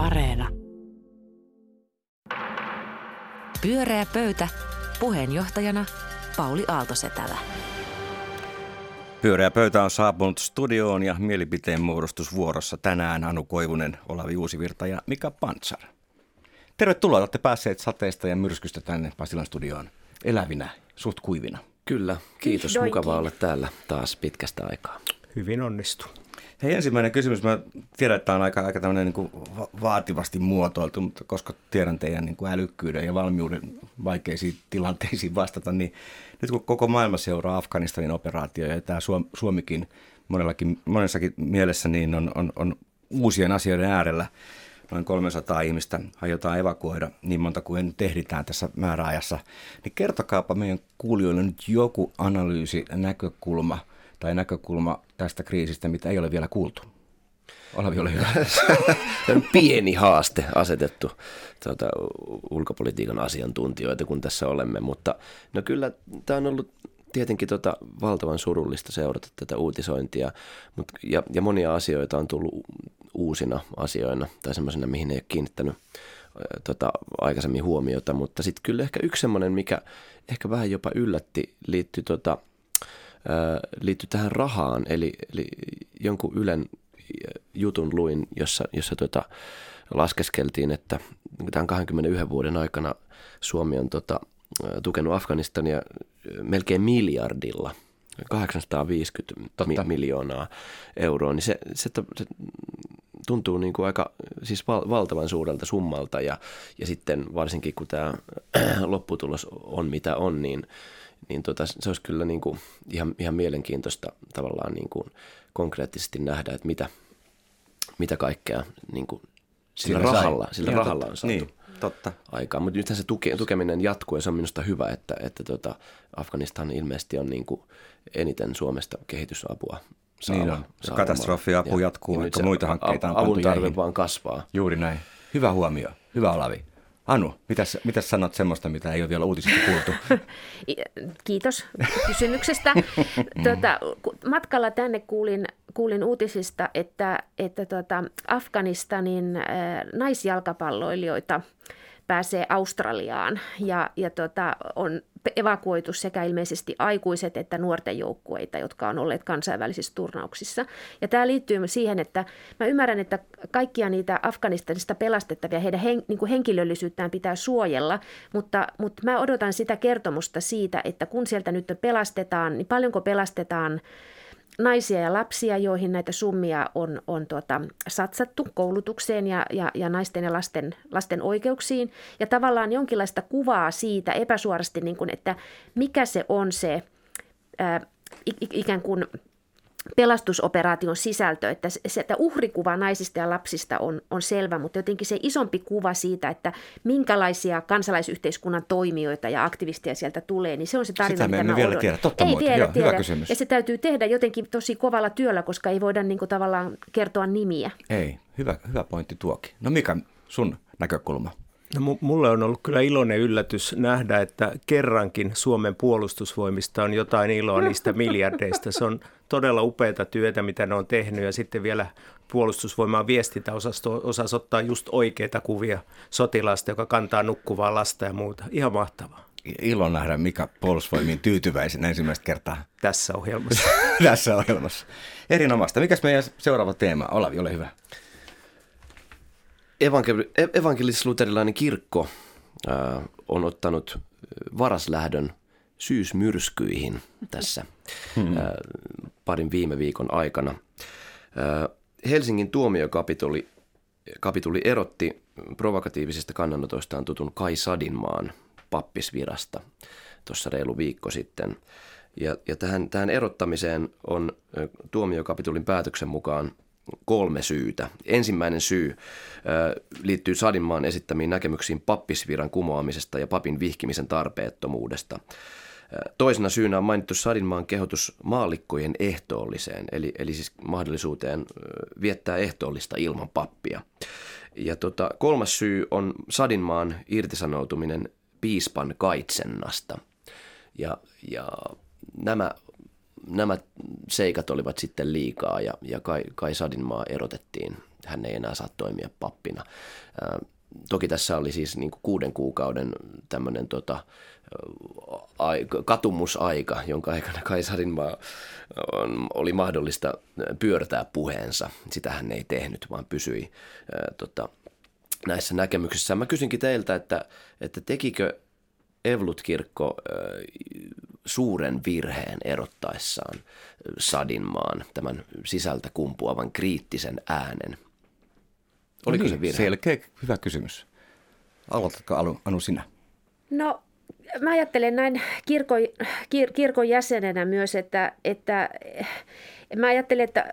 Areena. Pyöreä pöytä. Puheenjohtajana Pauli Aaltosetälä. Pyöreä pöytä on saapunut studioon ja mielipiteen muodostusvuorossa tänään Anu Koivunen, Olavi Uusivirta ja Mika Pantsar. Tervetuloa, olette päässeet sateesta ja myrskystä tänne Pasilan studioon elävinä, suht kuivina. Kyllä, kiitos. Vihdoinkin. Mukava olla täällä taas pitkästä aikaa. Hyvin onnistu. Hei, ensimmäinen kysymys. Mä tiedän, että tämä on aika, aika tämmöinen niin vaativasti muotoiltu, mutta koska tiedän teidän niin kuin älykkyyden ja valmiuden vaikeisiin tilanteisiin vastata, niin nyt kun koko maailma seuraa Afganistanin operaatioja ja tämä Suom- Suomikin monellakin, monessakin mielessä niin on, on, on uusien asioiden äärellä, noin 300 ihmistä aiotaan evakuoida niin monta kuin nyt ehditään tässä määräajassa, niin kertokaapa meidän kuulijoille nyt joku analyysi, näkökulma tai näkökulma tästä kriisistä, mitä ei ole vielä kuultu. Olavi, ole hyvä. Pieni haaste asetettu tuota, ulkopolitiikan asiantuntijoita, kun tässä olemme, mutta no kyllä tämä on ollut tietenkin tota valtavan surullista seurata tätä uutisointia, mutta, ja, ja monia asioita on tullut uusina asioina tai semmoisena, mihin ei ole kiinnittänyt tota, aikaisemmin huomiota, mutta sitten kyllä ehkä yksi semmoinen, mikä ehkä vähän jopa yllätti, liittyy tota, liittyy tähän rahaan, eli, eli jonkun Ylen jutun luin, jossa, jossa tota, laskeskeltiin, että tämän 21 vuoden aikana Suomi on tota, tukenut Afganistania melkein miljardilla, 850 mi- miljoonaa euroa, niin se, se, se tuntuu niin kuin aika siis val, valtavan suurelta summalta. Ja, ja sitten varsinkin kun tämä lopputulos on mitä on, niin, niin tota, se olisi kyllä niin kuin ihan, ihan mielenkiintoista tavallaan niin kuin konkreettisesti nähdä, että mitä, mitä kaikkea niin kuin sillä, Sillä sai. rahalla, sillä Niin, rahalla on saatu Niin, totta. aikaan. Mutta nythän se tuke, tukeminen jatkuu ja se on minusta hyvä, että, että tota Afganistan ilmeisesti on niin kuin eniten Suomesta kehitysapua saava. Niin on. saava Katastrofiapu maa. jatkuu, vaikka se muita hankkeita on avun tarve vaan kasvaa. Juuri näin. Hyvä huomio. Hyvä Olavi. Anu, mitäs, mitäs sanot semmoista, mitä ei ole vielä uutisista kuultu? Kiitos kysymyksestä. Tuota, matkalla tänne kuulin, kuulin uutisista, että, että tuota, Afganistanin naisjalkapalloilijoita pääsee Australiaan ja, ja tuota, on evakuoitu sekä ilmeisesti aikuiset että nuorten joukkueita, jotka on olleet kansainvälisissä turnauksissa. Ja tämä liittyy siihen, että mä ymmärrän, että kaikkia niitä Afganistanista pelastettavia, heidän hen, niin kuin henkilöllisyyttään pitää suojella, mutta, mutta mä odotan sitä kertomusta siitä, että kun sieltä nyt pelastetaan, niin paljonko pelastetaan naisia ja lapsia, joihin näitä summia on, on tuota, satsattu koulutukseen ja, ja, ja naisten ja lasten, lasten oikeuksiin. Ja tavallaan jonkinlaista kuvaa siitä epäsuorasti, niin kuin, että mikä se on se ää, ik- ik- ikään kuin pelastusoperaation sisältö, että se, että uhrikuva naisista ja lapsista on, on selvä, mutta jotenkin se isompi kuva siitä, että minkälaisia kansalaisyhteiskunnan toimijoita ja aktivisteja sieltä tulee, niin se on se tarina, Sitä me emme vielä tiedä. Totta ei muuten. tiedä, Joo, hyvä tiedä. kysymys. Ja se täytyy tehdä jotenkin tosi kovalla työllä, koska ei voida niin kuin, tavallaan kertoa nimiä. ei, hyvä, hyvä pointti tuokin. No Mika, sun näkökulma. No, mu- mulle on ollut kyllä iloinen yllätys nähdä, että kerrankin Suomen puolustusvoimista on jotain iloa niistä miljardeista. Se on todella upeata työtä, mitä ne on tehnyt ja sitten vielä puolustusvoimaan viestintäosasto osasi ottaa just oikeita kuvia sotilaasta, joka kantaa nukkuvaa lasta ja muuta. Ihan mahtavaa Ilo nähdä Mika puolustusvoimiin tyytyväisenä ensimmäistä kertaa tässä ohjelmassa. tässä ohjelmassa. Erinomaista. Mikäs meidän seuraava teema? Olavi, ole hyvä. E- evankelis-luterilainen kirkko ää, on ottanut varaslähdön syysmyrskyihin tässä ää, parin viime viikon aikana. Ää, Helsingin tuomiokapituli kapituli erotti provokatiivisista kannanotoistaan tutun Kai Sadinmaan pappisvirasta tuossa reilu viikko sitten. Ja, ja tähän, tähän erottamiseen on ö, tuomiokapitulin päätöksen mukaan kolme syytä. Ensimmäinen syy liittyy Sadinmaan esittämiin näkemyksiin pappisviran kumoamisesta ja papin vihkimisen tarpeettomuudesta. Toisena syynä on mainittu Sadinmaan kehotus maallikkojen ehtoolliseen, eli, eli siis mahdollisuuteen viettää ehtoollista ilman pappia. Ja tota, kolmas syy on Sadinmaan irtisanoutuminen piispan kaitsennasta. Ja, ja nämä, nämä seikat olivat sitten liikaa ja, ja Kai, Kai Sadinmaa erotettiin hän ei enää saa toimia pappina. Toki tässä oli siis niin kuin kuuden kuukauden tämmöinen tota, katumusaika, jonka aikana Kaisarin maa on, oli mahdollista pyörtää puheensa. Sitä hän ei tehnyt, vaan pysyi ää, tota, näissä näkemyksissä. Mä kysynkin teiltä, että, että tekikö Evlut-kirkko suuren virheen erottaessaan Sadinmaan, tämän sisältä kumpuavan kriittisen äänen? Oliko no niin, se virhe? Selkeä, hyvä kysymys. Aloitatko Anu sinä? No mä ajattelen näin kirkon, kir, kirkon jäsenenä myös, että, että mä ajattelen, että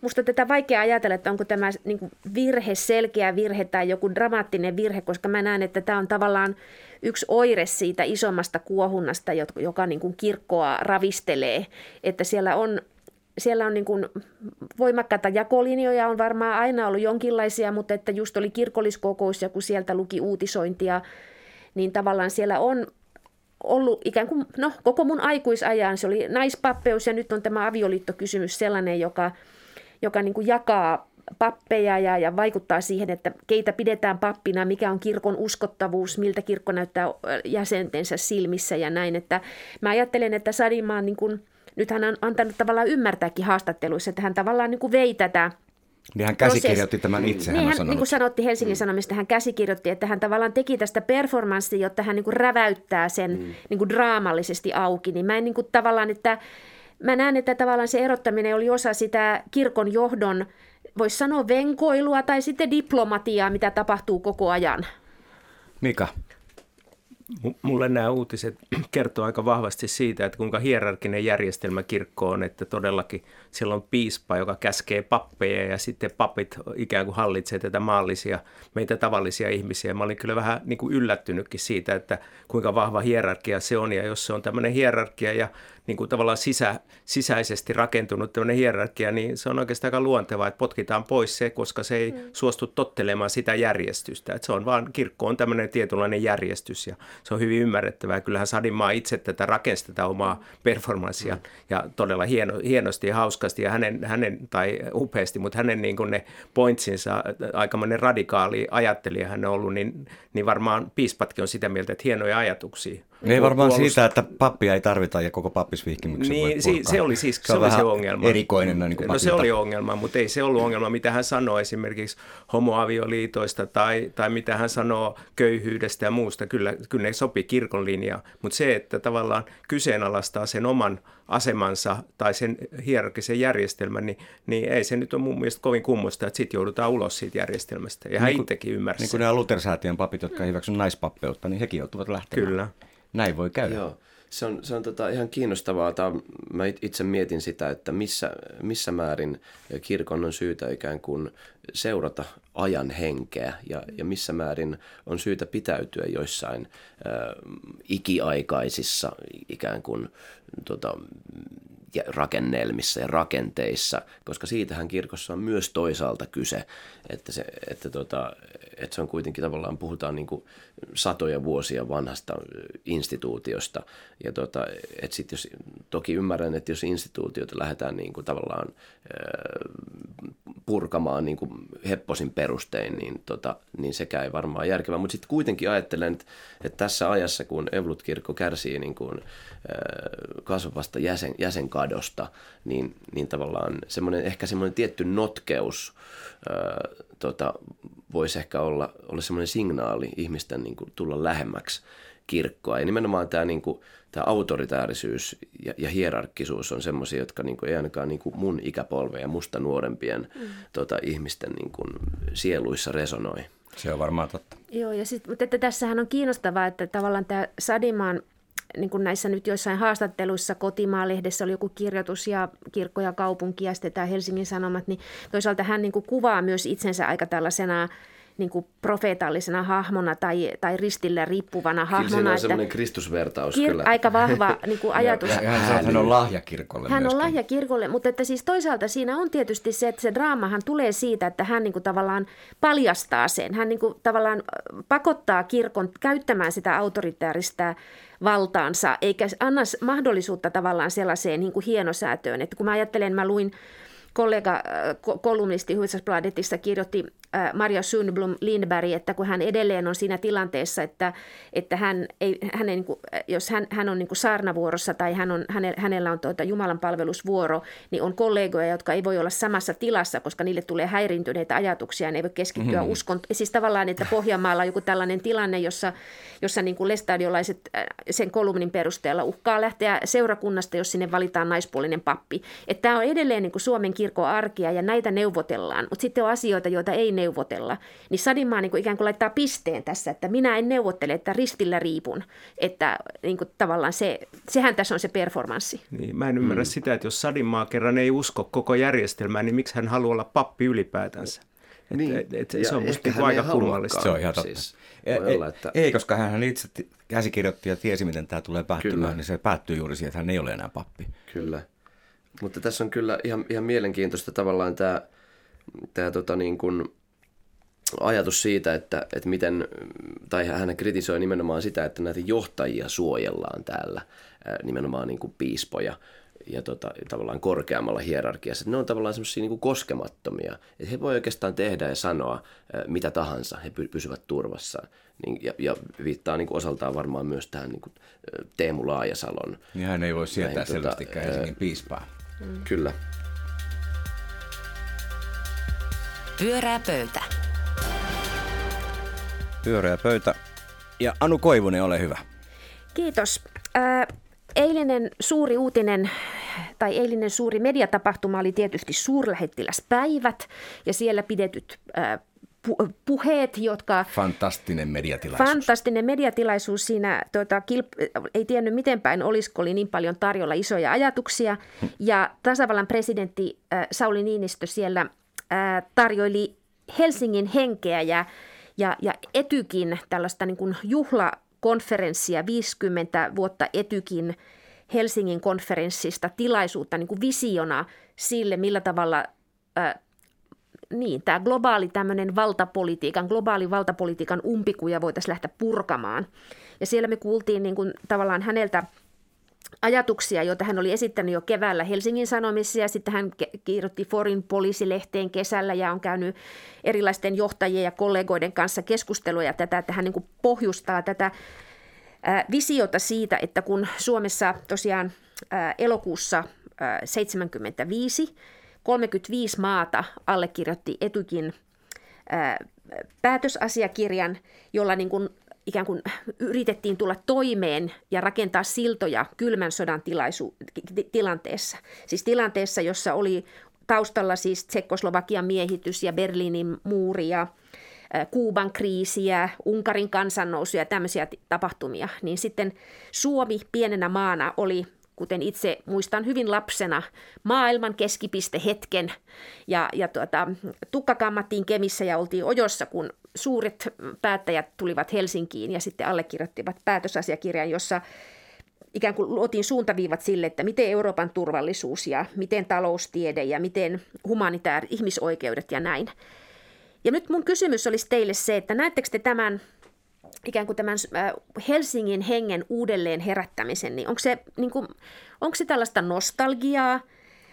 musta tätä vaikea ajatella, että onko tämä niin virhe, selkeä virhe tai joku dramaattinen virhe, koska mä näen, että tämä on tavallaan yksi oire siitä isommasta kuohunnasta, joka niin kuin kirkkoa ravistelee, että siellä on siellä on niin kuin voimakkaita jakolinjoja, on varmaan aina ollut jonkinlaisia, mutta että just oli kirkolliskokous ja kun sieltä luki uutisointia, niin tavallaan siellä on ollut ikään kuin, no koko mun aikuisajan se oli naispappeus ja nyt on tämä avioliittokysymys sellainen, joka, joka niin kuin jakaa pappeja ja, ja vaikuttaa siihen, että keitä pidetään pappina, mikä on kirkon uskottavuus, miltä kirkko näyttää jäsentensä silmissä ja näin. Että mä ajattelen, että Sadimaa niin kuin, nyt hän on antanut tavallaan ymmärtääkin haastatteluissa, että hän tavallaan niin kuin vei tätä niin hän käsikirjoitti tämän itse, niin hän, hän niin kuin sanotti Helsingin mm. Sanomista, hän käsikirjoitti, että hän tavallaan teki tästä performanssia, jotta hän niin kuin räväyttää sen mm. niin kuin draamallisesti auki. Niin mä en niin kuin tavallaan, että mä näen, että tavallaan se erottaminen oli osa sitä kirkon johdon, voisi sanoa venkoilua tai sitten diplomatiaa, mitä tapahtuu koko ajan. Mika? Mulle nämä uutiset kertoo aika vahvasti siitä, että kuinka hierarkinen järjestelmä kirkko on, että todellakin siellä on piispa, joka käskee pappeja ja sitten papit ikään kuin hallitsee tätä maallisia, meitä tavallisia ihmisiä. Mä olin kyllä vähän niin kuin yllättynytkin siitä, että kuinka vahva hierarkia se on ja jos se on tämmöinen hierarkia ja niin kuin tavallaan sisä, sisäisesti rakentunut tämmöinen hierarkia, niin se on oikeastaan aika luontevaa, että potkitaan pois se, koska se ei mm. suostu tottelemaan sitä järjestystä. Että se on vaan, kirkko on tämmöinen tietynlainen järjestys ja se on hyvin ymmärrettävää. Kyllähän Sadimaa itse tätä rakensi tätä omaa mm. performanssia mm. ja todella hieno, hienosti ja hauskasti ja hänen, hänen tai upeasti, mutta hänen niin kuin ne pointsinsa, aikamoinen radikaali ajattelija hän on ollut, niin, niin varmaan piispatkin on sitä mieltä, että hienoja ajatuksia. Ei varmaan puolust... siitä, että pappia ei tarvita ja koko pappisvihkimyksen niin, voi se oli siis se, se, oli se ongelma. erikoinen. Niin kuin no se oli ongelma, mutta ei se ollut ongelma, mitä hän sanoi esimerkiksi homoavioliitoista tai, tai mitä hän sanoo köyhyydestä ja muusta. Kyllä, kyllä ne sopii kirkon linjaan, mutta se, että tavallaan kyseenalaistaa sen oman asemansa tai sen hierarkisen järjestelmän, niin, niin ei se nyt ole mun mielestä kovin kummosta, että sitten joudutaan ulos siitä järjestelmästä. Ja hän niin itsekin ymmärsi. Niin kuin nämä Lutersäätiön papit, jotka hyväksyvät naispappeutta, niin hekin joutuvat lähtemään. Kyllä. Näin voi käydä. Joo. Se on, se on tota ihan kiinnostavaa. Tämä, mä itse mietin sitä, että missä, missä määrin kirkon on syytä ikään kuin seurata ajan henkeä ja, ja missä määrin on syytä pitäytyä joissain äh, ikiaikaisissa ikään kuin tota, rakennelmissa ja rakenteissa, koska siitähän kirkossa on myös toisaalta kyse, että se, että tota, että se on kuitenkin tavallaan, puhutaan niin kuin satoja vuosia vanhasta instituutiosta. Ja tota, että sit jos, toki ymmärrän, että jos instituutiota lähdetään niin kuin tavallaan purkamaan niin kuin hepposin perustein, niin, tota, niin sekä ei varmaan järkevää. Mutta sitten kuitenkin ajattelen, että, että tässä ajassa, kun Evlut-kirkko kärsii niin kuin, kasvavasta jäsen, jäsenkadosta, niin, niin tavallaan semmoinen, ehkä semmoinen tietty notkeus tota, voisi ehkä olla, olla semmoinen signaali ihmisten niin kuin, tulla lähemmäksi kirkkoa. Ja nimenomaan tämä, niin kuin, tämä autoritäärisyys ja, ja hierarkkisuus on semmoisia, jotka niin kuin, ei ainakaan niin kuin mun ikäpolven ja musta nuorempien mm. tota, ihmisten niin kuin, sieluissa resonoi. Se on varmaan totta. Joo, ja sit, mutta että tässähän on kiinnostavaa, että tavallaan tämä Sadimaan niin kuin näissä nyt joissain haastatteluissa Kotimaa-lehdessä oli joku kirjoitus ja kirkko ja kaupunki ja sitten tämä Helsingin Sanomat, niin toisaalta hän niin kuin kuvaa myös itsensä aika tällaisena niin kuin profeetallisena hahmona tai, tai ristillä riippuvana hahmona. Kyllä siinä on semmoinen Kristusvertaus kir- kyllä. Aika vahva niin kuin ajatus. ja, ja hän, hän on lahja kirkolle Hän myöskin. on lahja kirkolle, mutta että siis toisaalta siinä on tietysti se, että se draamahan tulee siitä, että hän niin kuin tavallaan paljastaa sen. Hän niin kuin tavallaan pakottaa kirkon käyttämään sitä autoritääristä valtaansa, eikä anna mahdollisuutta tavallaan sellaiseen niin kuin hienosäätöön. Että kun mä ajattelen, mä luin kollega, kolumnisti Huisasbladetissa kirjoitti Maria Sundblom Lindberg, että kun hän edelleen on siinä tilanteessa, että, että hän ei, hän ei, niin kuin, jos hän, hän on niin kuin saarnavuorossa tai hän on, hänellä on tuota Jumalan palvelusvuoro, niin on kollegoja, jotka ei voi olla samassa tilassa, koska niille tulee häirintyneitä ajatuksia ja ne ei voi keskittyä mm-hmm. uskon. Siis tavallaan, että Pohjanmaalla on joku tällainen tilanne, jossa, jossa niin kuin lestadiolaiset sen kolumnin perusteella uhkaa lähteä seurakunnasta, jos sinne valitaan naispuolinen pappi. Että tämä on edelleen niin kuin Suomen kirkon arkia ja näitä neuvotellaan, mutta sitten on asioita, joita ei neuvotella. Niin Sadimaa niin kuin ikään kuin laittaa pisteen tässä, että minä en neuvottele, että ristillä riipun. Että niin kuin tavallaan se, sehän tässä on se performanssi. Niin, mä en ymmärrä mm. sitä, että jos Sadimaa kerran ei usko koko järjestelmään, niin miksi hän haluaa olla pappi ylipäätänsä? Niin. Et, et, et se on musta niinku aika kummallista. Se on ihan totta. Siis, ei, olla, että... ei, koska hän itse käsikirjoitti ja tiesi, miten tämä tulee päättymään, kyllä. niin se päättyy juuri siihen, että hän ei ole enää pappi. Kyllä. Mutta tässä on kyllä ihan, ihan mielenkiintoista tavallaan tämä, tämä tota niin kuin ajatus siitä, että, että miten, tai hän kritisoi nimenomaan sitä, että näitä johtajia suojellaan täällä, nimenomaan niin kuin piispoja ja tota, tavallaan korkeammalla hierarkiassa. Ne on tavallaan semmoisia niin koskemattomia, että he voi oikeastaan tehdä ja sanoa mitä tahansa, he pysyvät turvassa. Niin, ja, ja viittaa niin kuin osaltaan varmaan myös tähän niin kuin Teemu Laajasalon. Niin hän ei voi sietää näihin, tota, selvästikään tota, Helsingin piispaa. Mm. Kyllä. Pyörää pöytä. Pyöreä pöytä. Ja Anu Koivunen, ole hyvä. Kiitos. Äh, eilinen suuri uutinen tai eilinen suuri mediatapahtuma oli tietysti suurlähettiläspäivät ja siellä pidetyt äh, puheet, jotka... Fantastinen mediatilaisuus. Fantastinen mediatilaisuus siinä, tuota, kilp, ei tiennyt miten päin olisiko, oli niin paljon tarjolla isoja ajatuksia. Ja tasavallan presidentti äh, Sauli Niinistö siellä äh, tarjoili Helsingin henkeä ja, ja, ja Etykin tällaista niin kuin juhlakonferenssia 50 vuotta Etykin Helsingin konferenssista tilaisuutta niin kuin visiona sille, millä tavalla äh, niin, tämä globaali tämmöinen valtapolitiikan, globaali valtapolitiikan umpikuja voitaisiin lähteä purkamaan. Ja siellä me kuultiin niin kuin, tavallaan häneltä ajatuksia, joita hän oli esittänyt jo keväällä Helsingin Sanomissa ja sitten hän kirjoitti Foreign Policy-lehteen kesällä ja on käynyt erilaisten johtajien ja kollegoiden kanssa keskusteluja tätä, että hän niin pohjustaa tätä visiota siitä, että kun Suomessa tosiaan elokuussa 75 35 maata allekirjoitti Etykin päätösasiakirjan, jolla niin kuin ikään kuin yritettiin tulla toimeen ja rakentaa siltoja kylmän sodan tilaisu- tilanteessa. Siis tilanteessa, jossa oli taustalla siis Tsekkoslovakian miehitys ja Berliinin muuri ja Kuuban kriisiä, Unkarin kansannousu ja tämmöisiä tapahtumia, niin sitten Suomi pienenä maana oli kuten itse muistan hyvin lapsena, maailman keskipiste hetken. Ja, ja tuota, tukka kammattiin Kemissä ja oltiin ojossa, kun suuret päättäjät tulivat Helsinkiin ja sitten allekirjoittivat päätösasiakirjan, jossa ikään kuin luotiin suuntaviivat sille, että miten Euroopan turvallisuus ja miten taloustiede ja miten humanitaar ihmisoikeudet ja näin. Ja nyt mun kysymys olisi teille se, että näettekö te tämän ikään kuin tämän äh, Helsingin hengen uudelleen herättämisen, niin onko se, niin kuin, onko se tällaista nostalgiaa,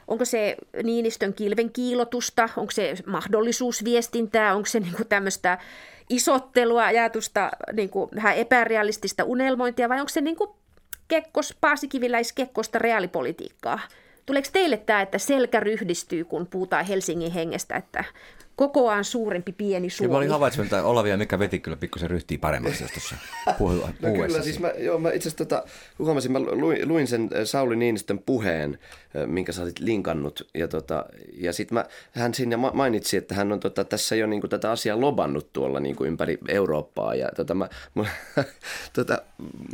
onko se Niinistön kilven kiilotusta, onko se mahdollisuusviestintää, onko se niin kuin tämmöistä isottelua, ajatusta, niin kuin vähän epärealistista unelmointia? Vai onko se niin kuin kekkos, paasikiviläiskekkosta reaalipolitiikkaa? Tuleeko teille tämä, että selkä ryhdistyy, kun puhutaan Helsingin hengestä, että kokoaan suurempi pieni Suomi. Ja mä olin havaitsen, että Olavi ja Mika veti kyllä pikkusen ryhtiin paremmaksi jos tuossa puhuessa. no kyllä, siis mä, joo, mä itse asiassa tota, huomasin, mä luin, luin sen äh, Sauli Niinistön puheen, äh, minkä sä olit linkannut. Ja, tota, ja sitten hän siinä mainitsi, että hän on tota, tässä jo niin kuin, tätä asiaa lobannut tuolla niin kuin ympäri Eurooppaa. Ja tota, mä, mä, tota,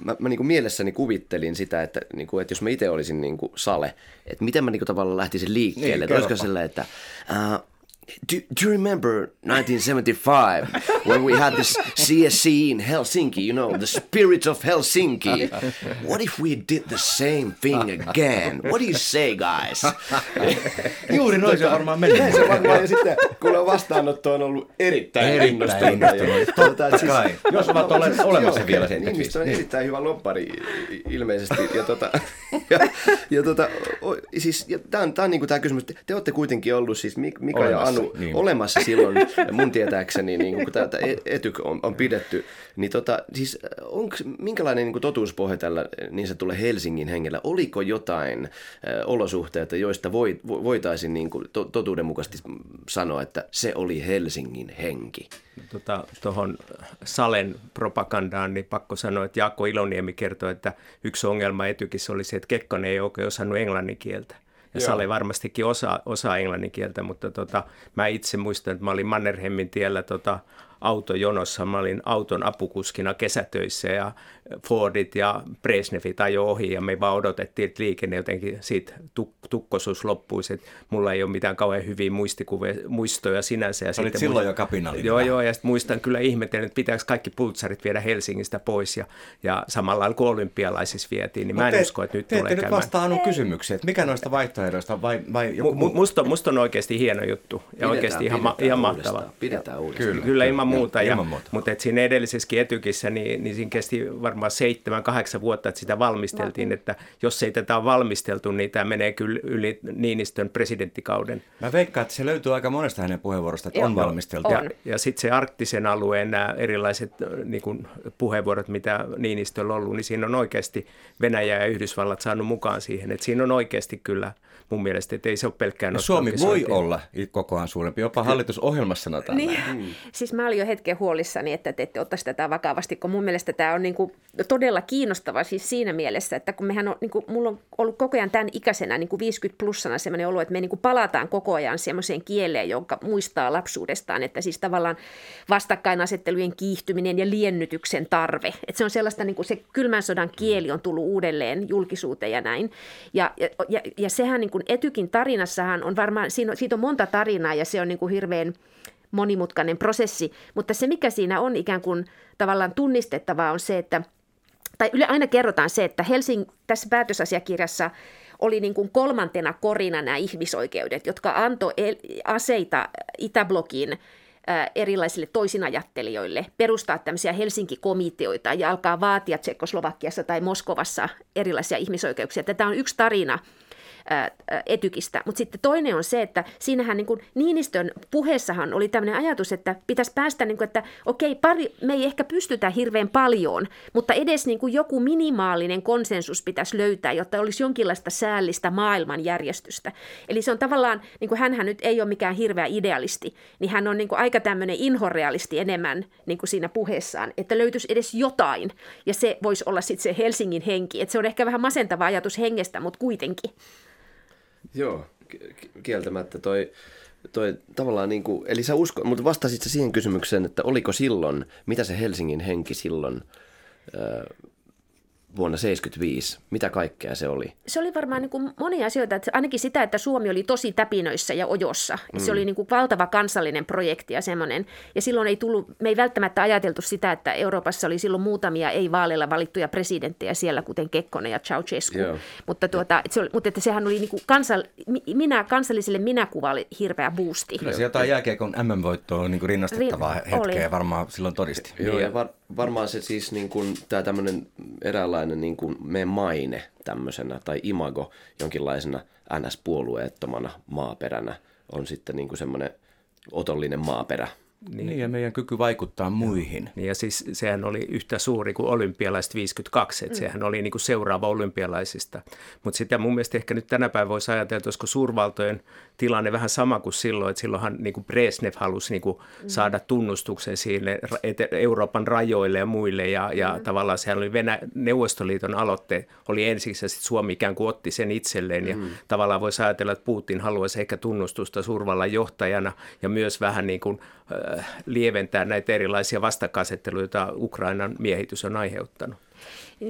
mä, mä niin kuin mielessäni kuvittelin sitä, että, niin kuin, että jos mä itse olisin niin kuin Sale, että miten mä niin kuin, tavallaan lähtisin liikkeelle. Niin, että olisiko sellainen, että... Äh, do, do you remember 1975 when we had this CSC in Helsinki? You know, the spirit of Helsinki. What if we did the same thing again? What do you say, guys? Juuri noin se varmaan meni. Näin se varmaan, ja sitten kuule vastaanotto on ollut erittäin, Erittäin innostunut. Totta kai. Jos ovat olleet olemassa Joo, vielä Ihmiset 75. on erittäin hyvä loppari ilmeisesti. Ja, tota, ja, ja, tota, o, siis, ja tämä on, tää on niinku tämä kysymys. Te, te olette kuitenkin ollut siis Mik- Mika Olemassa, ja Anu niin. olemassa silloin mun tietääkseni, niin kun tätä etyk on, on pidetty. Niin tota, siis onko, minkälainen niin totuuspohja tällä niin se tulee Helsingin hengellä? Oliko jotain äh, olosuhteita, joista voi, vo, voitaisiin niin kuin, to, totuudenmukaisesti sanoa, että se oli Helsingin henki? tuohon tota, Salen propagandaan, niin pakko sanoa, että Jaakko Iloniemi kertoi, että yksi ongelma etykissä oli se, että Kekkonen ei oikein osannut englannin kieltä. Ja Joo. Sale varmastikin osaa, osaa englannin kieltä, mutta tota, mä itse muistan, että mä olin Mannerheimin tiellä tota, autojonossa. Mä olin auton apukuskina kesätöissä ja Fordit ja Brezhnevit ajo ohi ja me vaan odotettiin, että liikenne jotenkin siitä tuk- tukkosuus loppuisi. Että mulla ei ole mitään kauhean hyviä muistikuvia, muistoja sinänsä. Ja Olit sitten silloin muist- jo kapinallinen Joo, joo, ja sitten muistan kyllä ihmetellen, että pitääkö kaikki pultsarit viedä Helsingistä pois ja, ja samalla lailla kuin olympialaisissa vietiin, niin mä en te, usko, että nyt te tulee nyt käymään. Anun kysymykseen, että mikä noista vaihtoehdoista vai, vai joku Mu- muu? mu- musta, musta on oikeasti hieno juttu ja oikeasti ihan, ma- ihan uudestaan, mahtava. Pidetään uudestaan. Kyllä. Kyllä ilman muuta. Ja, ilman muuta. Mutta et siinä edellisessäkin etykissä, niin, niin siinä kesti varmaan seitsemän, kahdeksan vuotta, että sitä valmisteltiin. Että jos ei tätä ole valmisteltu, niin tämä menee kyllä yli Niinistön presidenttikauden. Mä veikkaan, että se löytyy aika monesta hänen puheenvuorosta, että Joo. on valmisteltu. On. Ja, ja sitten se arktisen alueen nämä erilaiset niin kuin puheenvuorot, mitä Niinistöllä on ollut, niin siinä on oikeasti Venäjä ja Yhdysvallat saanut mukaan siihen. Että siinä on oikeasti kyllä mun mielestä, että ei se ole pelkkään No Suomi voi olla kokoaan suurempi, jopa hallitusohjelmassa sanotaan Niin. näin. Siis mä olin jo hetken huolissani, että te ette ottaisi tätä vakavasti, kun mun mielestä tämä on niin kuin todella kiinnostava siis siinä mielessä, että kun mehän on, niin kuin, mulla on ollut koko ajan tämän ikäisenä niin kuin 50 plussana sellainen olo, että me niin kuin palataan koko ajan semmoiseen kieleen, jonka muistaa lapsuudestaan, että siis tavallaan vastakkainasettelujen kiihtyminen ja liennytyksen tarve. Että se on sellaista, niin kuin se kylmän sodan kieli on tullut uudelleen julkisuuteen ja näin. Ja, ja, ja, ja sehän niin kuin Etykin tarinassahan on varmaan, siinä on, siitä on monta tarinaa ja se on niin kuin hirveän monimutkainen prosessi, mutta se mikä siinä on ikään kuin tavallaan tunnistettavaa on se, että tai yle aina kerrotaan se, että Helsing, tässä päätösasiakirjassa oli niin kuin kolmantena korina nämä ihmisoikeudet, jotka antoi aseita Itäblokin erilaisille toisinajattelijoille perustaa tämmöisiä Helsinki-komiteoita ja alkaa vaatia Tsekoslovakiassa tai Moskovassa erilaisia ihmisoikeuksia. Tätä on yksi tarina etykistä. Mutta sitten toinen on se, että siinähän niin kuin Niinistön puheessahan oli tämmöinen ajatus, että pitäisi päästä, niin kuin, että okei, pari, me ei ehkä pystytä hirveän paljon, mutta edes niin kuin joku minimaalinen konsensus pitäisi löytää, jotta olisi jonkinlaista säällistä maailmanjärjestystä. Eli se on tavallaan, niin kuin hänhän nyt ei ole mikään hirveä idealisti, niin hän on niin kuin aika tämmöinen inhorealisti enemmän niin kuin siinä puheessaan, että löytyisi edes jotain, ja se voisi olla sitten se Helsingin henki. Että se on ehkä vähän masentava ajatus hengestä, mutta kuitenkin. Joo, ki- kieltämättä. Toi, toi tavallaan niin kuin, eli sä usko, mutta vastasit sä siihen kysymykseen, että oliko silloin, mitä se Helsingin henki silloin äh, vuonna 75, mitä kaikkea se oli? se oli varmaan niin kuin monia asioita, että ainakin sitä, että Suomi oli tosi täpinöissä ja ojossa. Mm. Se oli niin kuin valtava kansallinen projekti ja semmoinen. Ja silloin ei tullut, me ei välttämättä ajateltu sitä, että Euroopassa oli silloin muutamia ei-vaaleilla valittuja presidenttejä siellä, kuten Kekkonen ja Ceausescu. Joo. Mutta, tuota, että se oli, mutta että sehän oli niin kuin kansal, mi- minä, kansalliselle minäkuva oli hirveä boosti. Kyllä se jotain jääkiekon MM-voittoa on niin kuin rinnastettavaa Rin- hetkeä oli. varmaan silloin todisti. Joo, ja var, varmaan se siis niin kuin, tämä tämmöinen eräänlainen niin kuin meidän maine tämmöisenä, tai imago jonkinlaisena NS-puolueettomana maaperänä on sitten niin kuin semmoinen otollinen maaperä. Niin. niin, ja meidän kyky vaikuttaa muihin. Niin ja siis sehän oli yhtä suuri kuin olympialaiset 52, että mm. sehän oli niin kuin seuraava olympialaisista. Mutta sitä mun mielestä ehkä nyt tänä päivänä voisi ajatella, että olisiko suurvaltojen tilanne vähän sama kuin silloin, että silloinhan niin kuin Brezhnev halusi niin kuin mm. saada tunnustuksen siinä Euroopan rajoille ja muille ja, ja mm. tavallaan sehän oli Venä- Neuvostoliiton aloitte, oli ensiksi ja sitten Suomi ikään kuin otti sen itselleen ja mm. tavallaan voisi ajatella, että Putin haluaisi ehkä tunnustusta suurvallan johtajana ja myös vähän niin kuin lieventää näitä erilaisia vastakkainasetteluja, joita Ukrainan miehitys on aiheuttanut.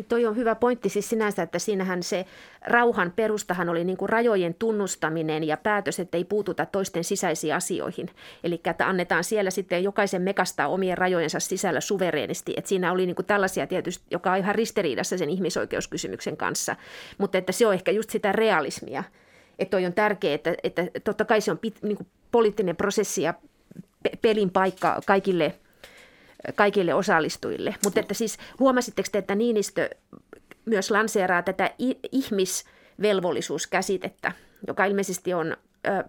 Toi on hyvä pointti siis sinänsä, että siinähän se rauhan perustahan oli niin kuin rajojen tunnustaminen ja päätös, että ei puututa toisten sisäisiin asioihin. Eli että annetaan siellä sitten jokaisen mekastaa omien rajojensa sisällä suvereenisti. Että siinä oli niin kuin tällaisia tietysti, joka on ihan ristiriidassa sen ihmisoikeuskysymyksen kanssa. Mutta että se on ehkä just sitä realismia. Että toi on tärkeää, että, että totta kai se on pit, niin kuin poliittinen prosessi ja pelin paikka kaikille, kaikille osallistujille. Mutta että siis huomasitteko te, että Niinistö myös lanseeraa tätä ihmisvelvollisuuskäsitettä, joka ilmeisesti on ö,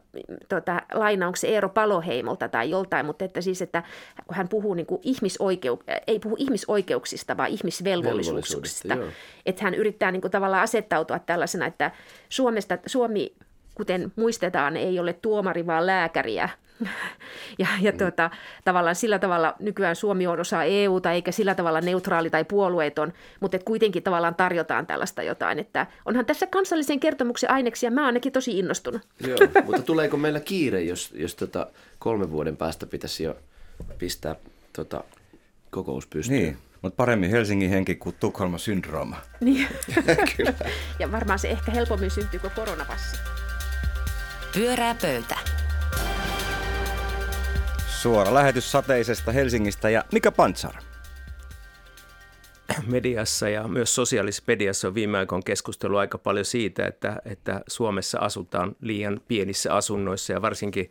tota, laina, onko se Eero Paloheimolta tai joltain, mutta että siis, että kun hän puhuu niin kuin ihmisoikeu- ei puhu ihmisoikeuksista, vaan ihmisvelvollisuuksista. Että hän yrittää niin kuin tavallaan asettautua tällaisena, että Suomesta, Suomi, kuten muistetaan, ei ole tuomari, vaan lääkäriä – ja, ja mm. tuota, tavallaan sillä tavalla nykyään Suomi on osa EUta eikä sillä tavalla neutraali tai puolueeton, mutta et kuitenkin tavallaan tarjotaan tällaista jotain. Että onhan tässä kansallisen kertomuksen aineksia, mä ainakin tosi innostunut. Joo, mutta tuleeko meillä kiire, jos, jos tota kolmen vuoden päästä pitäisi jo pistää tota kokous pystyyn? Niin, mutta paremmin Helsingin henki kuin Tukholman syndrooma. Niin. Kyllä. Ja varmaan se ehkä helpommin syntyy kuin koronapassi. Pyörää pöytä. Suora lähetys sateisesta Helsingistä ja Mika Pantsar. Mediassa ja myös sosiaalisessa mediassa on viime aikoina keskustelua aika paljon siitä, että, että Suomessa asutaan liian pienissä asunnoissa ja varsinkin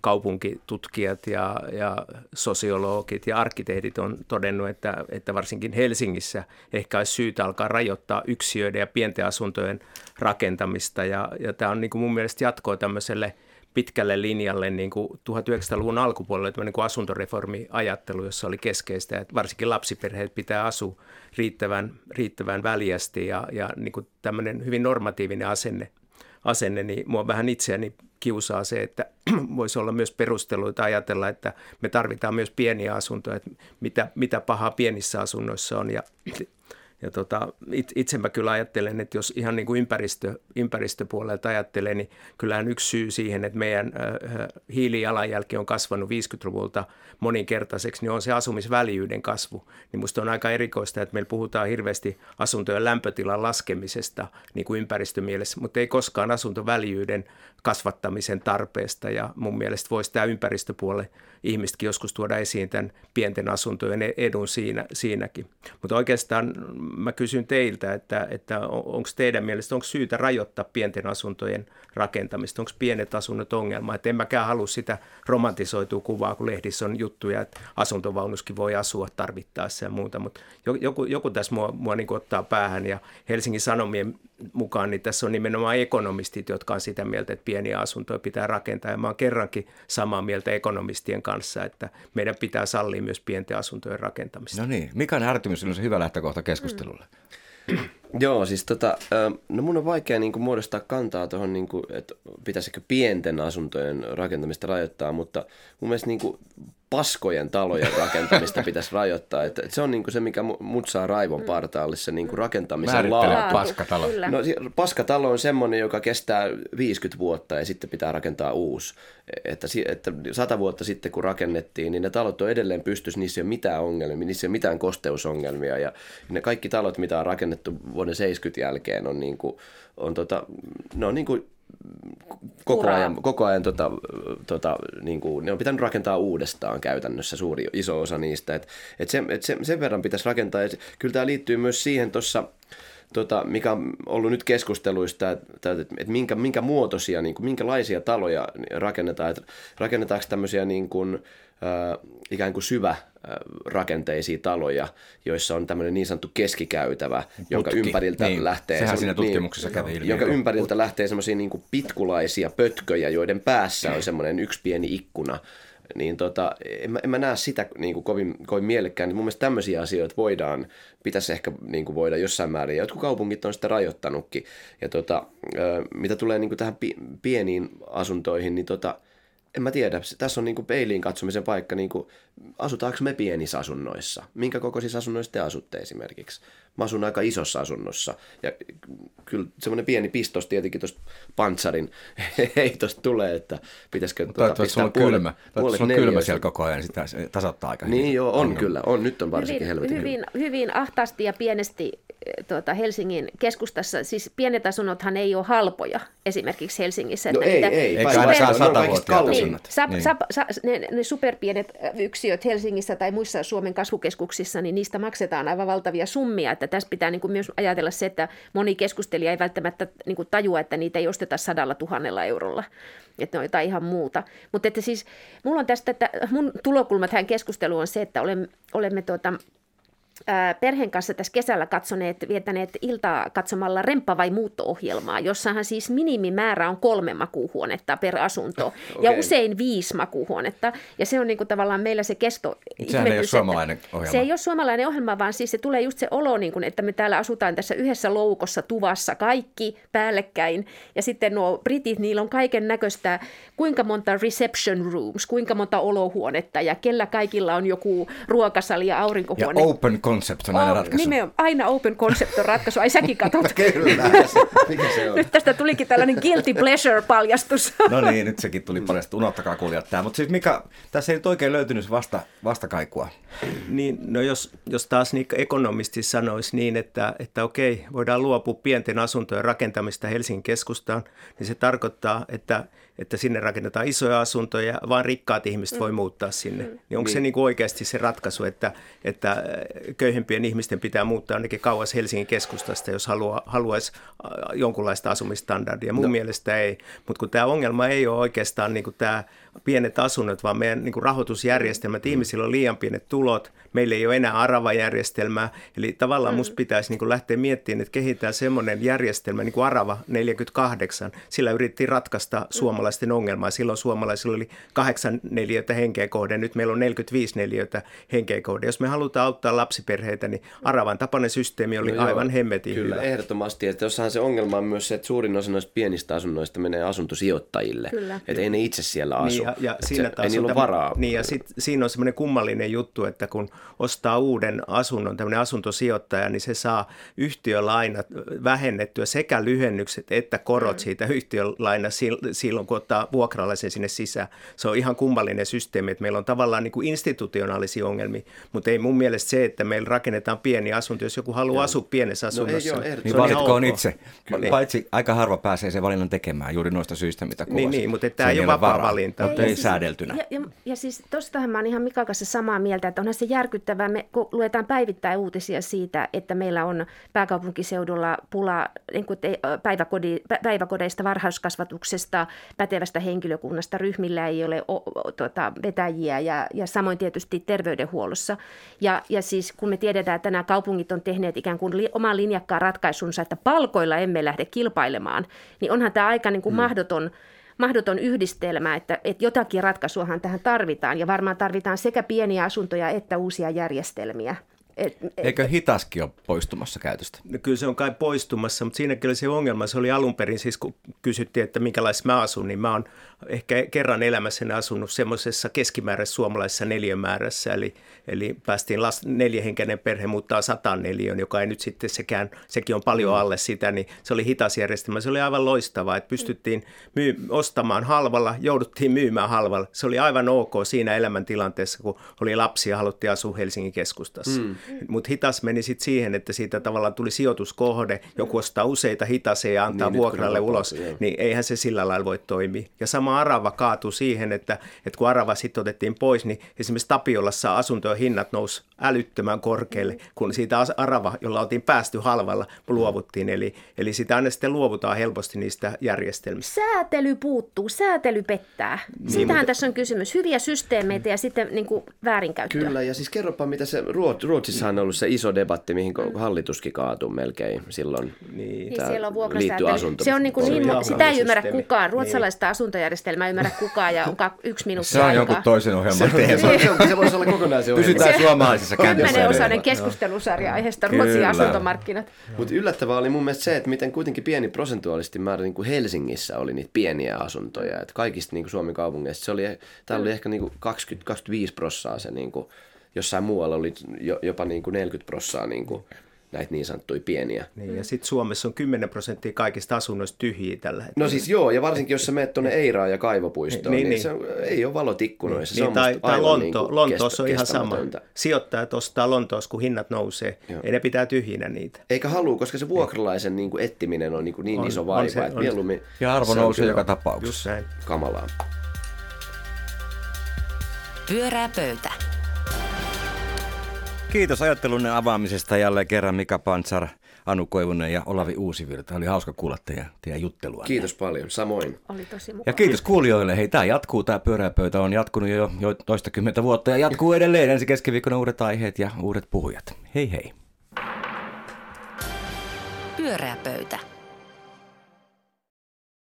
kaupunkitutkijat ja, ja sosiologit ja arkkitehdit on todennut, että, että varsinkin Helsingissä ehkä olisi syytä alkaa rajoittaa yksiöiden ja pienten asuntojen rakentamista. Ja, ja tämä on niin kuin mun mielestä jatkoa tämmöiselle – pitkälle linjalle niin kuin 1900-luvun alkupuolelle tämä niin asuntoreformi-ajattelu, jossa oli keskeistä, että varsinkin lapsiperheet pitää asua riittävän, riittävän väljästi ja, ja niin kuin tämmöinen hyvin normatiivinen asenne, asenne, niin mua vähän itseäni kiusaa se, että voisi olla myös perusteluita ajatella, että me tarvitaan myös pieniä asuntoja, että mitä, mitä pahaa pienissä asunnoissa on ja ja tota, itse mä kyllä ajattelen, että jos ihan niin kuin ympäristö, ympäristöpuolelta ajattelee, niin kyllähän yksi syy siihen, että meidän äh, hiilijalanjälki on kasvanut 50-luvulta moninkertaiseksi, niin on se asumisväljyyden kasvu. Niin musta on aika erikoista, että meillä puhutaan hirveästi asuntojen lämpötilan laskemisesta niin kuin ympäristömielessä, mutta ei koskaan asuntoväljyyden kasvattamisen tarpeesta. Ja mun mielestä voisi tämä ympäristöpuolelle ihmisetkin joskus tuoda esiin tämän pienten asuntojen e-, edun siinä, siinäkin. Mutta oikeastaan mä kysyn teiltä, että, että onko teidän mielestä, onko syytä rajoittaa pienten asuntojen rakentamista? Onko pienet asunnot ongelma? Että en mäkään halua sitä romantisoitua kuvaa, kun lehdissä on juttuja, että asuntovaunuskin voi asua tarvittaessa ja muuta, mutta joku, joku tässä mua, mua niin ottaa päähän ja Helsingin Sanomien mukaan, niin tässä on nimenomaan ekonomistit, jotka on sitä mieltä, että pieniä asuntoja pitää rakentaa. Ja mä oon kerrankin samaa mieltä ekonomistien kanssa, että meidän pitää sallia myös pienten asuntojen rakentamista. No niin, mikä on ärtymys on se hyvä lähtökohta keskustelulle? Mm. Joo, siis tota, no mun on vaikea niin kuin muodostaa kantaa tuohon, niin kuin, että pitäisikö pienten asuntojen rakentamista rajoittaa, mutta mun mielestä niin kuin paskojen talojen rakentamista pitäisi rajoittaa. Että, että se on niin kuin se, mikä mut saa raivon partaalle, se niin kuin rakentamisen laatu. paskatalo. No, paskatalo on semmoinen, joka kestää 50 vuotta ja sitten pitää rakentaa uusi. Että, että sata vuotta sitten, kun rakennettiin, niin ne talot on edelleen pystyssä, niissä ei ole mitään ongelmia, niissä ei ole mitään kosteusongelmia. Ja ne kaikki talot, mitä on rakennettu vuoden 70 jälkeen, on, niin kuin, on tota, ne on niin kuin koko Uraa. ajan, koko ajan tota, tota, niin kuin, ne on pitänyt rakentaa uudestaan käytännössä suuri iso osa niistä. Et, et sen, et sen, sen verran pitäisi rakentaa. Et kyllä tämä liittyy myös siihen tuossa, tota, mikä on ollut nyt keskusteluista, että, että, että minkä, minkä muotoisia, niin kuin, minkälaisia taloja rakennetaan. Että rakennetaanko tämmöisiä niin kuin, ikään kuin syvä rakenteisia taloja, joissa on tämmöinen niin sanottu keskikäytävä, Putki. jonka ympäriltä niin. lähtee... Sehän siinä tutkimuksessa niin, kävi ilmi. Jonka ympäriltä Put... lähtee semmoisia niin pitkulaisia pötköjä, joiden päässä on semmoinen yksi pieni ikkuna, niin tota, en, mä, en mä näe sitä niin kuin kovin, kovin mielekkään. Mun mielestä tämmöisiä asioita voidaan, pitäisi ehkä niin kuin voida jossain määrin, ja jotkut kaupungit on sitä rajoittanutkin. Ja tota, mitä tulee niin kuin tähän pieniin asuntoihin, niin tota, en mä tiedä, tässä on niin kuin peiliin katsomisen paikka, niin kuin, asutaanko me pienissä asunnoissa? Minkä kokoisissa asunnoissa te asutte esimerkiksi? Mä asun aika isossa asunnossa ja kyllä semmoinen pieni pistos tietenkin tuosta pantsarin heitosta tulee, että pitäisikö tuota, pistää on puolet, kylmä. Puolet on kylmä siellä koko ajan, sitä tasoittaa aika Niin joo, on, on kyllä, on, nyt on varsinkin hyvin, helvetin hyvin, hyvin ahtaasti ja pienesti tuota, Helsingin keskustassa, siis pienet asunnothan ei ole halpoja esimerkiksi Helsingissä. No että ei, niitä, ei, ei super, saa sata niin, sap, niin. Sap, sa, ne, ne superpienet yksiöt Helsingissä tai muissa Suomen kasvukeskuksissa, niin niistä maksetaan aivan valtavia summia. Että tässä pitää niin kuin myös ajatella se, että moni keskustelija ei välttämättä niin kuin tajua, että niitä ei osteta sadalla tuhannella eurolla että ne on jotain ihan muuta. Mutta että siis mulla on tästä, että mun tulokulma tähän keskusteluun on se, että olemme, olemme tuota, perheen kanssa tässä kesällä katsoneet, viettäneet iltaa katsomalla Remppa vai muutto-ohjelmaa, jossahan siis minimimäärä on kolme makuuhuonetta per asunto okay. ja usein viisi makuuhuonetta. Ja se on niin kuin tavallaan meillä se kesto. Sehän ei ole suomalainen ohjelma. Se ei ole suomalainen ohjelma, vaan siis se tulee just se olo, niin kuin, että me täällä asutaan tässä yhdessä loukossa tuvassa kaikki päällekkäin. Ja sitten nuo britit, niillä on kaiken näköistä, kuinka monta reception rooms, kuinka monta olohuonetta ja kellä kaikilla on joku ruokasali ja aurinkohuone. Ja open concept on aina ratkaisu. Nimenomaan, aina open concept on ratkaisu. Ai säkin katsot. Kyllä, mikä se on? Nyt tästä tulikin tällainen guilty pleasure-paljastus. no niin, nyt sekin tuli paljastus. Unohtakaa kuulijat tämä. Mutta siis mikä, tässä ei nyt oikein löytynyt vasta, vastakaikua. Niin, no jos, jos taas niin ekonomisti sanoisi niin, että, että okei, voidaan luopua pienten asuntojen rakentamista Helsingin keskustaan, niin se tarkoittaa, että että sinne rakennetaan isoja asuntoja, vaan rikkaat ihmiset mm. voi muuttaa sinne. Mm. Niin onko niin. se niin kuin oikeasti se ratkaisu, että, että äh, köyhempien ihmisten pitää muuttaa ainakin kauas Helsingin keskustasta, jos haluaa, haluaisi äh, jonkunlaista asumistandardia? Mun no. mielestä ei. Mutta kun tämä ongelma ei ole oikeastaan niin kuin tämä pienet asunnot, vaan meidän niin kuin rahoitusjärjestelmät, mm. ihmisillä on liian pienet tulot, meillä ei ole enää Arava-järjestelmää, eli tavallaan mm. musta pitäisi niin kuin lähteä miettimään, että kehitetään semmoinen järjestelmä, niin kuin Arava 48, sillä yritettiin ratkaista mm. suomalaisten ongelmaa, silloin suomalaisilla oli 8 neliötä henkeä kohden, nyt meillä on 45 neliötä henkeä kohden. Jos me halutaan auttaa lapsiperheitä, niin Aravan tapainen systeemi oli no aivan hemmetin Kyllä, hyvä. ehdottomasti, että jossain se ongelma on myös se, että suurin osa noista pienistä asunnoista menee asuntosijoittajille, Kyllä. että ei ne itse siellä asu. Niin, ja, ja siinä se, taas ei on varaa. Niin ja sit, siinä on semmoinen kummallinen juttu, että kun ostaa uuden asunnon, tämmöinen asuntosijoittaja, niin se saa yhtiölainat vähennettyä sekä lyhennykset että korot mm. siitä yhtiölaina silloin, kun ottaa vuokralaisen sinne sisään. Se on ihan kummallinen systeemi, että meillä on tavallaan niin kuin institutionaalisia ongelmia, mutta ei mun mielestä se, että meillä rakennetaan pieni asunto, jos joku haluaa asua pienessä asunnossa. No ei, joo, niin valitkoon itse. Kyllä. Paitsi aika harva pääsee sen valinnan tekemään juuri noista syistä, mitä kuvasit. Niin, niin mutta tämä ei ole vapaa valinta. Mutta ei, ei säädeltynä. Ja, ja, ja siis tuostahan mä oon ihan Mika kanssa samaa mieltä, että onhan se järkyttävää. Me kun luetaan päivittäin uutisia siitä, että meillä on pääkaupunkiseudulla pula niin kuin te, päiväkodi, päiväkodeista, varhaiskasvatuksesta, pätevästä henkilökunnasta. Ryhmillä ei ole o, o, tuota, vetäjiä ja, ja samoin tietysti terveydenhuollossa. Ja, ja siis kun me tiedetään, että nämä kaupungit on tehneet ikään kuin li, oman linjakkaan ratkaisunsa, että palkoilla emme lähde kilpailemaan, niin onhan tämä aika niin kuin hmm. mahdoton mahdoton yhdistelmä, että, että jotakin ratkaisuahan tähän tarvitaan ja varmaan tarvitaan sekä pieniä asuntoja että uusia järjestelmiä. Et, et, Eikö hitaskin ole poistumassa käytöstä? No kyllä se on kai poistumassa, mutta siinäkin oli se ongelma. Se oli alun perin, siis kun kysyttiin, että minkälaista mä asun, niin mä oon ehkä kerran elämässäni asunut semmoisessa keskimääräisessä suomalaisessa neliömäärässä, eli, eli päästiin las, neljähenkäinen perhe muuttaa sataan neliön, joka ei nyt sitten sekään, sekin on paljon mm. alle sitä, niin se oli hitas järjestelmä. Se oli aivan loistavaa, että pystyttiin myy, ostamaan halvalla, jouduttiin myymään halvalla. Se oli aivan ok siinä elämäntilanteessa, kun oli lapsia ja haluttiin asua Helsingin keskustassa. Mm. Mutta hitas meni sitten siihen, että siitä tavallaan tuli sijoituskohde, joku ostaa useita hitaseja ja antaa niin, vuokralle ulos, joo. niin eihän se sillä lailla voi toimia. Ja sama Arava kaatui siihen, että, että kun Arava sitten otettiin pois, niin esimerkiksi Tapiolassa asuntojen hinnat nousi älyttömän korkealle, kun siitä Arava, jolla oltiin päästy halvalla, luovuttiin. Eli, eli sitä aina sitten luovutaan helposti niistä järjestelmistä. Säätely puuttuu, säätely pettää. Niin, Siitähän mutta... tässä on kysymys. Hyviä systeemeitä ja sitten niin kuin väärinkäyttöä. Kyllä, ja siis kerropa, mitä se Ruotsissa Ruotsissa on ollut se iso debatti, mihin hallituskin kaatui melkein silloin. Niin, Tämä siellä on liittyy vuokrasääntely. asunto- Se on niin kuin niin, sitä ei ymmärrä kukaan. Niin. Ruotsalaista asuntojärjestelmää ei ymmärrä kukaan ja on ka- yksi minuutti Se on aikaa. jonkun toisen ohjelman teema. Se, se, se voisi olla kokonaisen Pysytään Se- suomalaisissa kännissä Kymmenenosainen edelleen. keskustelusarja aiheesta Ruotsin asuntomarkkinat. Mutta yllättävää oli mun mielestä se, että miten kuitenkin pieni prosentuaalisesti määrä niin kuin Helsingissä oli niitä pieniä asuntoja. Et kaikista niin kuin Suomen kaupungeista se oli, täällä oli ehkä niin kuin 20-25 prossaa se, niin kuin, jossain muualla oli jo, jopa niin kuin 40 prossaa niin kuin, näitä niin sanottuja pieniä. Niin, ja sitten Suomessa on 10 prosenttia kaikista asunnoista tyhjiä tällä hetkellä. No siis joo, ja varsinkin jos sä menet tuonne Eiraan ja Kaivopuistoon, niin, Niin, niin, niin. se on, ei ole valot ikkunoissa. se Niin, on tai, tai Lonto, niin Lontoossa on kestä- ihan sama. Sijoittajat ostaa Lontoossa, kun hinnat nousee. Joo. Ja ne pitää tyhjinä niitä. Eikä halua, koska se vuokralaisen niin kuin ettiminen on niin, kuin niin On- iso on vaiva, se- että on se. mieluummin Ja arvo se on nousee joka tapauksessa. Just näin. kamalaa. Pyörää pöytä. Kiitos ajattelunne avaamisesta jälleen kerran Mika Pantsar, Anu Koivunen ja Olavi Uusivirta. Oli hauska kuulla teidän, teidän juttelua. Kiitos paljon, samoin. Oli tosi mukava. Ja kiitos kuulijoille. Hei, tämä jatkuu, tämä pyöreä pöytä on jatkunut jo, jo toistakymmentä vuotta ja jatkuu edelleen. Ensi keskiviikkona uudet aiheet ja uudet puhujat. Hei hei. Pyörää pöytä.